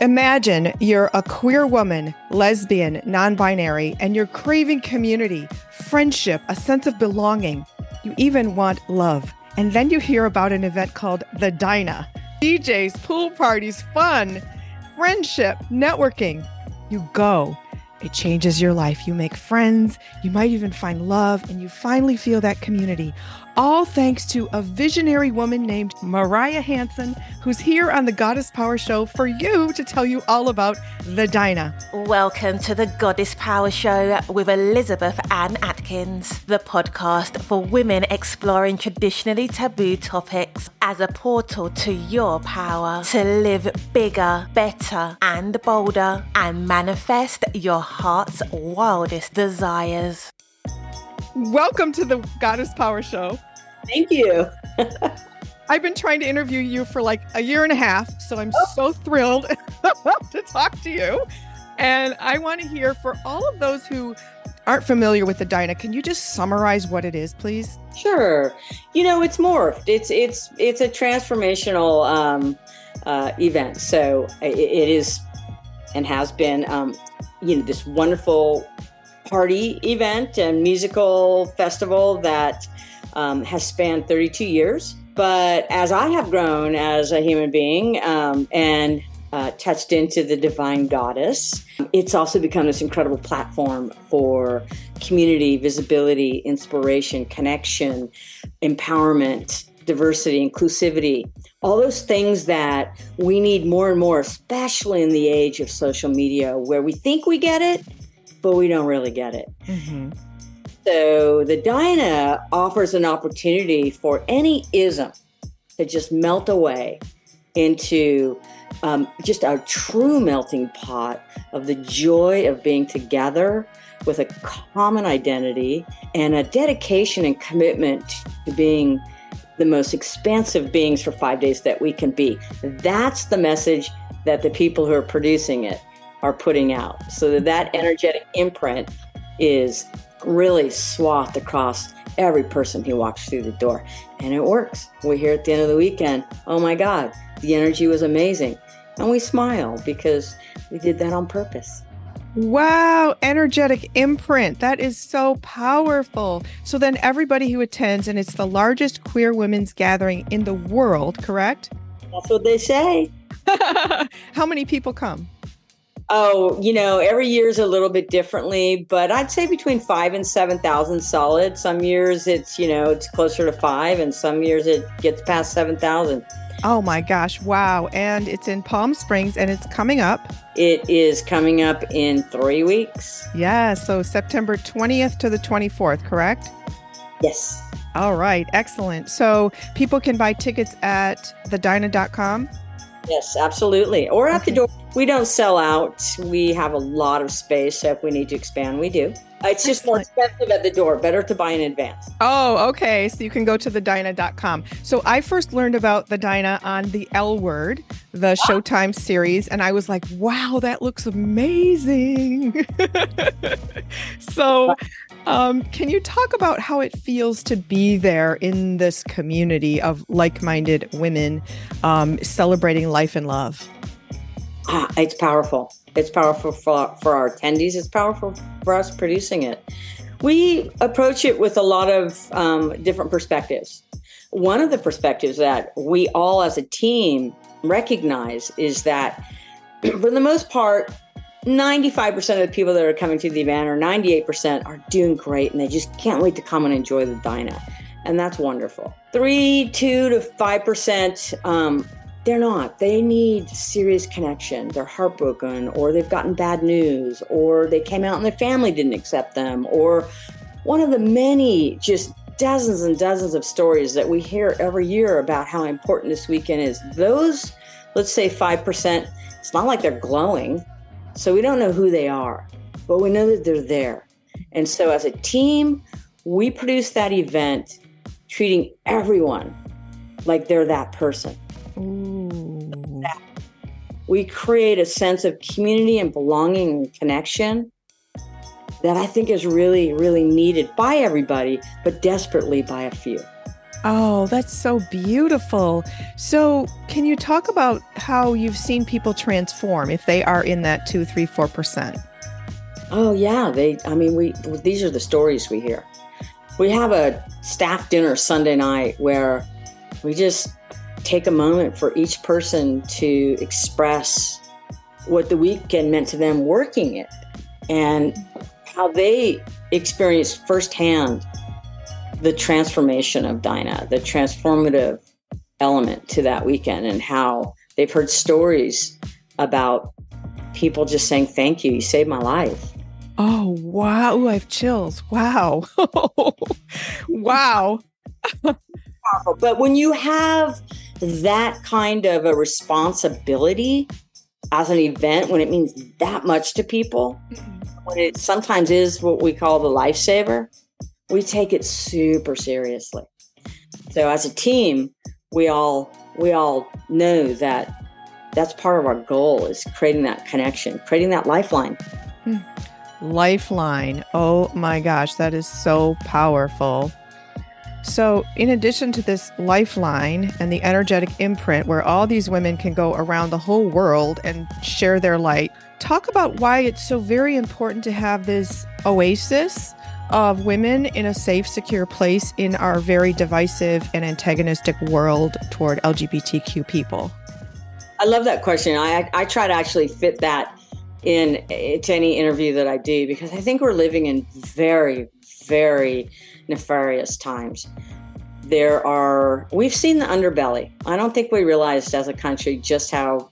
Imagine you're a queer woman, lesbian, non binary, and you're craving community, friendship, a sense of belonging. You even want love. And then you hear about an event called the Dinah DJs, pool parties, fun, friendship, networking. You go. It changes your life. You make friends, you might even find love, and you finally feel that community all thanks to a visionary woman named Mariah Hanson, who's here on the Goddess Power Show for you to tell you all about the Dinah. Welcome to the Goddess Power Show with Elizabeth Ann Atkins, the podcast for women exploring traditionally taboo topics as a portal to your power to live bigger, better, and bolder and manifest your heart's wildest desires. Welcome to the Goddess Power Show. Thank you. I've been trying to interview you for like a year and a half, so I'm oh. so thrilled to talk to you. And I want to hear for all of those who aren't familiar with the Dinah, can you just summarize what it is, please? Sure. You know, it's morphed. It's it's it's a transformational um, uh, event. So it, it is and has been, um, you know, this wonderful party event and musical festival that um, has spanned 32 years. But as I have grown as a human being um, and uh, touched into the divine goddess, it's also become this incredible platform for community, visibility, inspiration, connection, empowerment, diversity, inclusivity, all those things that we need more and more, especially in the age of social media, where we think we get it, but we don't really get it. Mm-hmm. So the Dinah offers an opportunity for any ism to just melt away into um, just a true melting pot of the joy of being together with a common identity and a dedication and commitment to being the most expansive beings for five days that we can be. That's the message that the people who are producing it are putting out. So that, that energetic imprint is really swathed across every person who walks through the door. And it works. We hear at the end of the weekend, oh my God, the energy was amazing. And we smile because we did that on purpose. Wow, energetic imprint. That is so powerful. So then everybody who attends, and it's the largest queer women's gathering in the world, correct? That's what they say. How many people come? Oh, you know, every year is a little bit differently, but I'd say between five and seven thousand solid. Some years it's you know it's closer to five, and some years it gets past seven thousand. Oh my gosh! Wow! And it's in Palm Springs, and it's coming up. It is coming up in three weeks. Yeah, so September twentieth to the twenty fourth, correct? Yes. All right, excellent. So people can buy tickets at thedinah.com. Yes, absolutely. Or at okay. the door. We don't sell out. We have a lot of space. So if we need to expand, we do. It's just more expensive at the door. Better to buy in advance. Oh, okay. So you can go to thedinah.com. So I first learned about the Dinah on the L Word, the ah. Showtime series, and I was like, wow, that looks amazing. so um, can you talk about how it feels to be there in this community of like minded women um, celebrating life and love? Ah, it's powerful. It's powerful for, for our attendees, it's powerful for us producing it. We approach it with a lot of um, different perspectives. One of the perspectives that we all as a team recognize is that, for the most part, 95% of the people that are coming to the event, or 98%, are doing great and they just can't wait to come and enjoy the Dinah. And that's wonderful. Three, two to 5%, um, they're not. They need serious connection. They're heartbroken, or they've gotten bad news, or they came out and their family didn't accept them, or one of the many just dozens and dozens of stories that we hear every year about how important this weekend is. Those, let's say 5%, it's not like they're glowing so we don't know who they are, but we know that they're there. And so as a team, we produce that event treating everyone like they're that person. Ooh. We create a sense of community and belonging and connection that I think is really, really needed by everybody, but desperately by a few. Oh, that's so beautiful. So, can you talk about how you've seen people transform if they are in that two, three, four percent? Oh yeah, they. I mean, we. These are the stories we hear. We have a staff dinner Sunday night where we just take a moment for each person to express what the weekend meant to them working it and how they experienced firsthand the transformation of Dinah, the transformative element to that weekend, and how they've heard stories about people just saying, Thank you, you saved my life. Oh, wow. Ooh, I have chills. Wow. wow. but when you have that kind of a responsibility as an event, when it means that much to people, mm-hmm. when it sometimes is what we call the lifesaver, we take it super seriously. So as a team, we all we all know that that's part of our goal is creating that connection, creating that lifeline. Hmm. Lifeline. Oh my gosh, that is so powerful. So, in addition to this lifeline and the energetic imprint where all these women can go around the whole world and share their light, talk about why it's so very important to have this oasis of women in a safe, secure place in our very divisive and antagonistic world toward LGBTQ people? I love that question. I, I try to actually fit that in eh, to any interview that I do because I think we're living in very, very nefarious times. There are, we've seen the underbelly. I don't think we realized as a country just how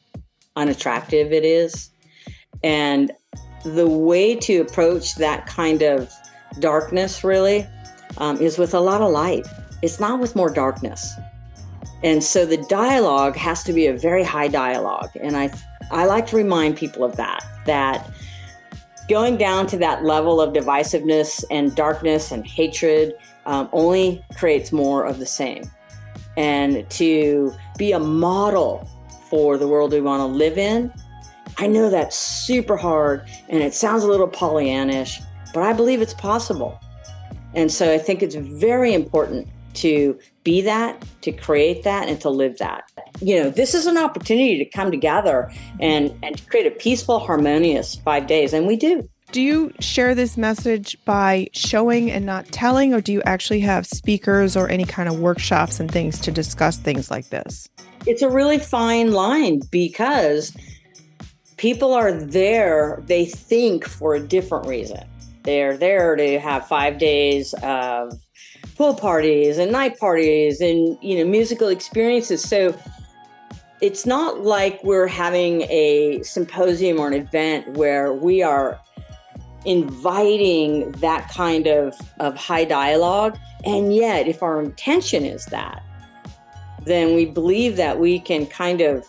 unattractive it is. And the way to approach that kind of darkness really um, is with a lot of light. It's not with more darkness. And so the dialogue has to be a very high dialogue. And I, I like to remind people of that, that going down to that level of divisiveness and darkness and hatred um, only creates more of the same. And to be a model for the world we want to live in, I know that's super hard and it sounds a little Pollyannish, but I believe it's possible. And so I think it's very important to be that, to create that, and to live that. You know, this is an opportunity to come together and, and create a peaceful, harmonious five days. And we do. Do you share this message by showing and not telling, or do you actually have speakers or any kind of workshops and things to discuss things like this? It's a really fine line because people are there, they think for a different reason. They're there to have five days of pool parties and night parties and you know musical experiences. So it's not like we're having a symposium or an event where we are inviting that kind of, of high dialogue. And yet, if our intention is that, then we believe that we can kind of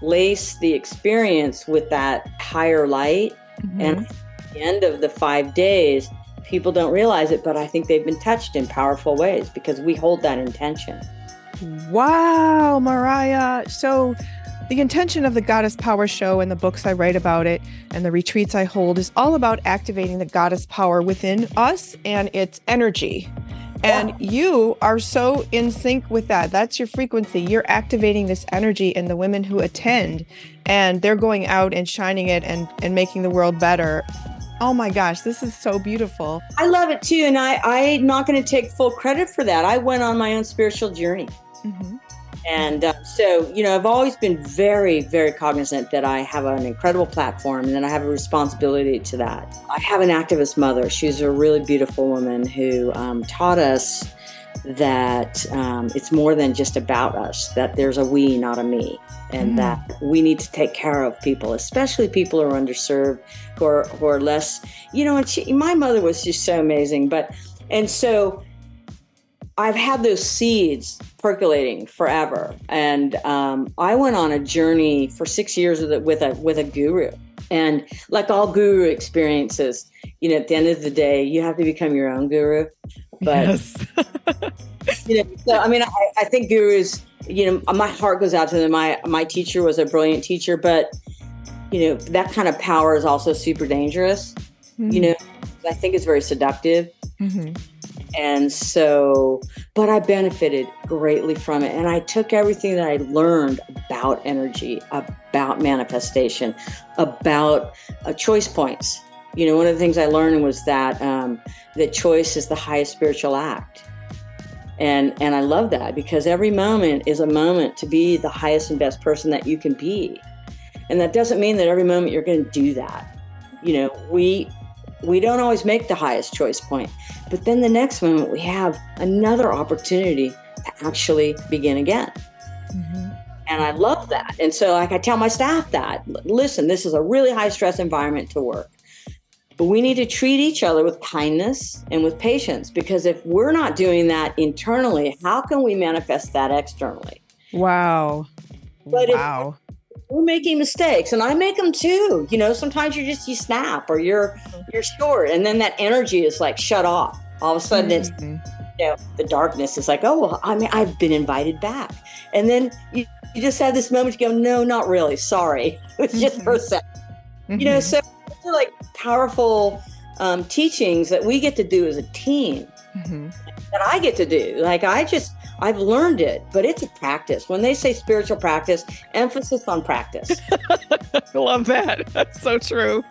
lace the experience with that higher light. Mm-hmm. And the end of the five days, people don't realize it, but I think they've been touched in powerful ways because we hold that intention. Wow, Mariah. So, the intention of the Goddess Power Show and the books I write about it and the retreats I hold is all about activating the goddess power within us and its energy. And you are so in sync with that. That's your frequency. You're activating this energy in the women who attend, and they're going out and shining it and, and making the world better. Oh my gosh, this is so beautiful. I love it too. And I, I'm not going to take full credit for that. I went on my own spiritual journey. Mm-hmm. And uh, so, you know, I've always been very, very cognizant that I have an incredible platform and that I have a responsibility to that. I have an activist mother. She's a really beautiful woman who um, taught us that um, it's more than just about us, that there's a we, not a me, and mm. that we need to take care of people, especially people who are underserved, who are, who are less, you know, and she, my mother was just so amazing. But, and so I've had those seeds percolating forever, and um, I went on a journey for six years with a, with a with a guru. And like all guru experiences, you know, at the end of the day, you have to become your own guru. But yes. you know, so I mean, I, I think gurus, you know, my heart goes out to them. My my teacher was a brilliant teacher, but you know, that kind of power is also super dangerous. Mm-hmm. You know, I think it's very seductive. Mm-hmm And so, but I benefited greatly from it. And I took everything that I learned about energy, about manifestation, about uh, choice points. You know, one of the things I learned was that um, that choice is the highest spiritual act. And, and I love that because every moment is a moment to be the highest and best person that you can be. And that doesn't mean that every moment you're going to do that. You know, we we don't always make the highest choice point. But then the next moment, we have another opportunity to actually begin again. Mm-hmm. And I love that. And so, like, I tell my staff that listen, this is a really high stress environment to work. But we need to treat each other with kindness and with patience because if we're not doing that internally, how can we manifest that externally? Wow. But wow. We're making mistakes and i make them too you know sometimes you're just you snap or you're mm-hmm. you're short and then that energy is like shut off all of a sudden mm-hmm. it's you know the darkness is like oh well i mean i've been invited back and then you, you just have this moment to go no not really sorry it's just mm-hmm. for a 2nd mm-hmm. you know mm-hmm. so like powerful um, teachings that we get to do as a team mm-hmm. that i get to do like i just I've learned it, but it's a practice. When they say spiritual practice, emphasis on practice. I Love that. That's so true.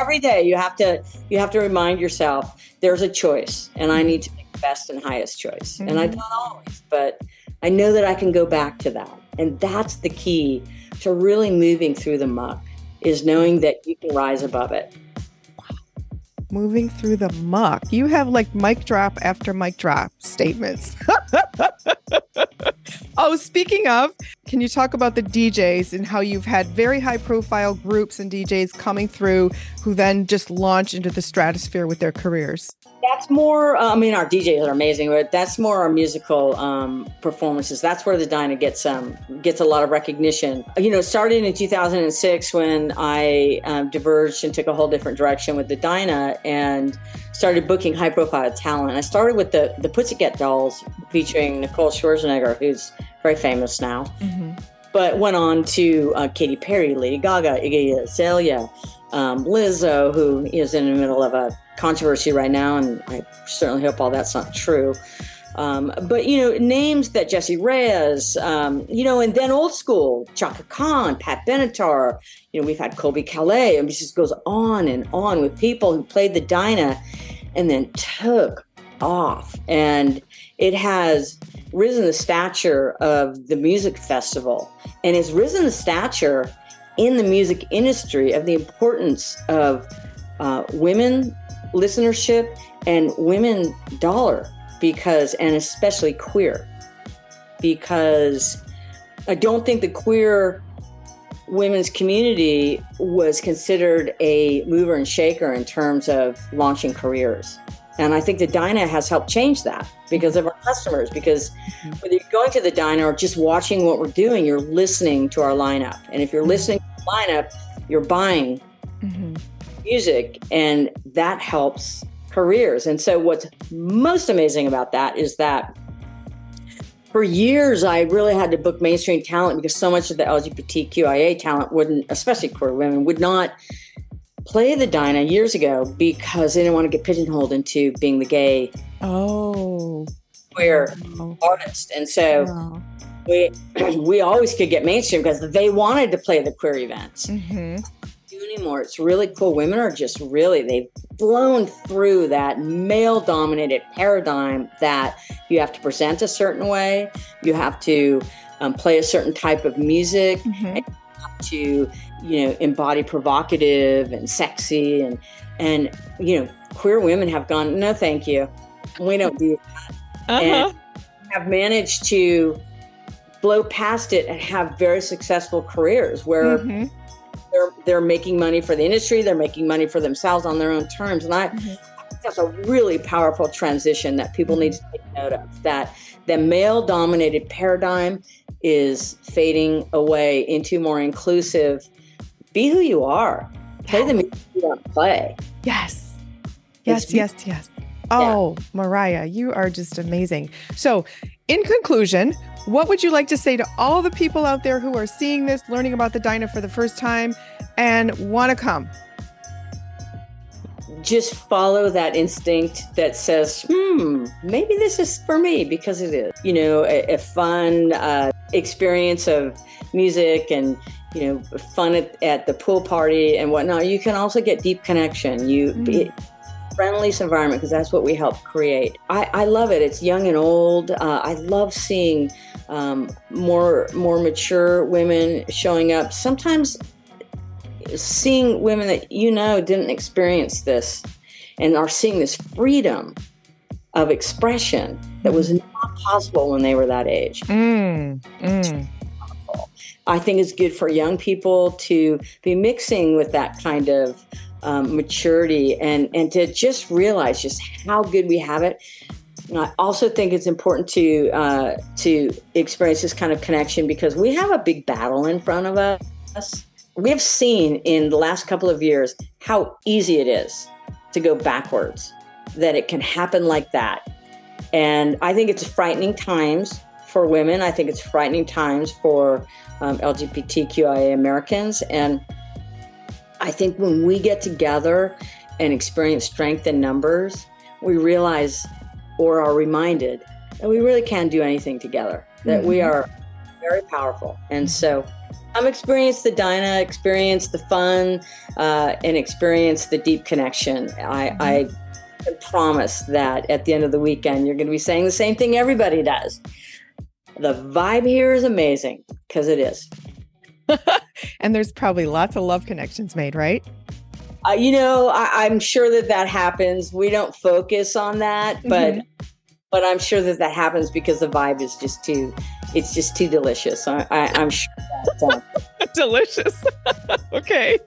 Every day you have to you have to remind yourself there's a choice and I need to make the best and highest choice. Mm-hmm. And I mm-hmm. don't always, but I know that I can go back to that. And that's the key to really moving through the muck is knowing that you can rise above it moving through the muck. You have like mic drop after mic drop statements. oh, speaking of, can you talk about the DJs and how you've had very high profile groups and DJs coming through who then just launch into the stratosphere with their careers? That's more, uh, I mean, our DJs are amazing, but that's more our musical um, performances. That's where the Dinah gets um, gets a lot of recognition. You know, starting in 2006 when I um, diverged and took a whole different direction with the Dinah and started booking high profile talent. I started with the, the Pussycat Dolls featuring Nicole Scherzinger, who's very famous now. Mm-hmm. But went on to uh, Katy Perry, Lady Gaga, Iggy Azalea, um, Lizzo, who is in the middle of a controversy right now, and I certainly hope all that's not true. Um, but you know, names that Jessie Reyes, um, you know, and then old school Chaka Khan, Pat Benatar. You know, we've had Colbie Caillat, and it just goes on and on with people who played the Dinah, and then took off, and it has risen the stature of the music festival, and has risen the stature in the music industry of the importance of uh, women listenership and women dollar because and especially queer because I don't think the queer women's community was considered a mover and shaker in terms of launching careers. And I think the Dinah has helped change that because of our customers. Because mm-hmm. whether you're going to the Dinah or just watching what we're doing, you're listening to our lineup. And if you're mm-hmm. listening to the lineup, you're buying mm-hmm music, and that helps careers. And so, what's most amazing about that is that for years, I really had to book mainstream talent because so much of the LGBTQIA talent wouldn't, especially queer women, would not play the Dinah years ago because they didn't want to get pigeonholed into being the gay oh queer oh. artist. And so oh. we we always could get mainstream because they wanted to play the queer events. Mm-hmm anymore. It's really cool. Women are just really, they've blown through that male dominated paradigm that you have to present a certain way, you have to um, play a certain type of music, mm-hmm. and you have to, you know, embody provocative and sexy. And, and, you know, queer women have gone, no, thank you. We don't do that. Uh-huh. And have managed to blow past it and have very successful careers where mm-hmm they're they're making money for the industry they're making money for themselves on their own terms. And i mm-hmm. that's a really powerful transition that people need to take note of that the male dominated paradigm is fading away into more inclusive be who you are play the music you want to play. Yes. Yes yes yes. Oh yeah. mariah you are just amazing. So in conclusion what would you like to say to all the people out there who are seeing this, learning about the Dinah for the first time, and want to come? just follow that instinct that says, hmm, maybe this is for me because it is. You know, a, a fun uh, experience of music and you know fun at, at, the pool party and whatnot. You can also get deep connection. You. Mm. It, friendliest environment because that's what we help create. I, I love it. It's young and old. Uh, I love seeing um, more more mature women showing up. Sometimes seeing women that you know didn't experience this and are seeing this freedom of expression that was mm-hmm. not possible when they were that age. Mm, mm. I think it's good for young people to be mixing with that kind of um, maturity and and to just realize just how good we have it. I also think it's important to uh, to experience this kind of connection because we have a big battle in front of us. We have seen in the last couple of years how easy it is to go backwards, that it can happen like that. And I think it's frightening times for women. I think it's frightening times for um, LGBTQIA Americans. And I think when we get together and experience strength in numbers, we realize or are reminded that we really can do anything together, that mm-hmm. we are very powerful. And so I'm experience the Dinah, experience the fun, uh, and experience the deep connection. I, mm-hmm. I can promise that at the end of the weekend, you're going to be saying the same thing everybody does. The vibe here is amazing because it is. and there's probably lots of love connections made, right? Uh, you know, I, am sure that that happens. We don't focus on that, but mm-hmm. but I'm sure that that happens because the vibe is just too it's just too delicious. I, am sure that. Uh, delicious. okay.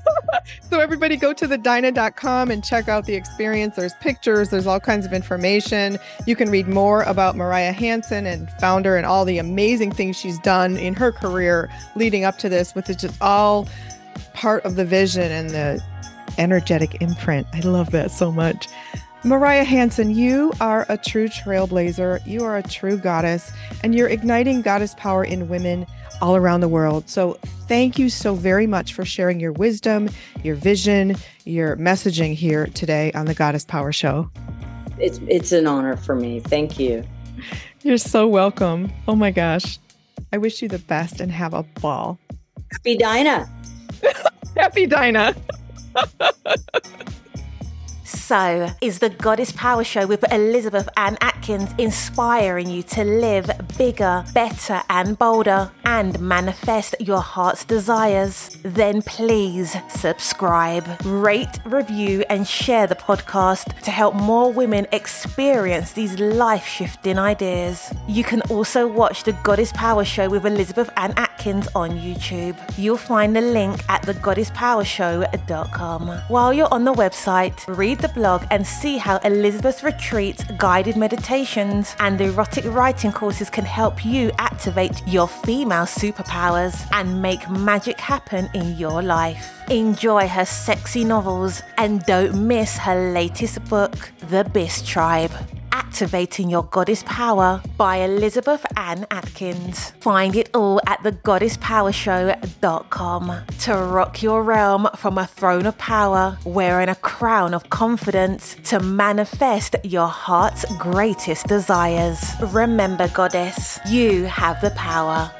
so everybody go to thedinah.com and check out the experience. There's pictures, there's all kinds of information. You can read more about Mariah Hanson and founder and all the amazing things she's done in her career leading up to this, with it just all part of the vision and the energetic imprint. I love that so much. Mariah Hanson, you are a true trailblazer. You are a true goddess, and you're igniting goddess power in women all around the world. So, thank you so very much for sharing your wisdom, your vision, your messaging here today on the Goddess Power Show. It's it's an honor for me. Thank you. You're so welcome. Oh my gosh. I wish you the best and have a ball. Happy Dinah. Happy Dinah. So, is the Goddess Power Show with Elizabeth Ann Atkins inspiring you to live bigger, better, and bolder and manifest your heart's desires? Then please subscribe, rate, review, and share the podcast to help more women experience these life shifting ideas. You can also watch the Goddess Power Show with Elizabeth Ann Atkins on YouTube. You'll find the link at thegoddesspowershow.com. While you're on the website, read the blog and see how Elizabeth's retreats, guided meditations, and erotic writing courses can help you activate your female superpowers and make magic happen in your life. Enjoy her sexy novels and don't miss her latest book, The Bis Tribe. Activating Your Goddess Power by Elizabeth Ann Atkins. Find it all at thegoddesspowershow.com to rock your realm from a throne of power, wearing a crown of confidence to manifest your heart's greatest desires. Remember, Goddess, you have the power.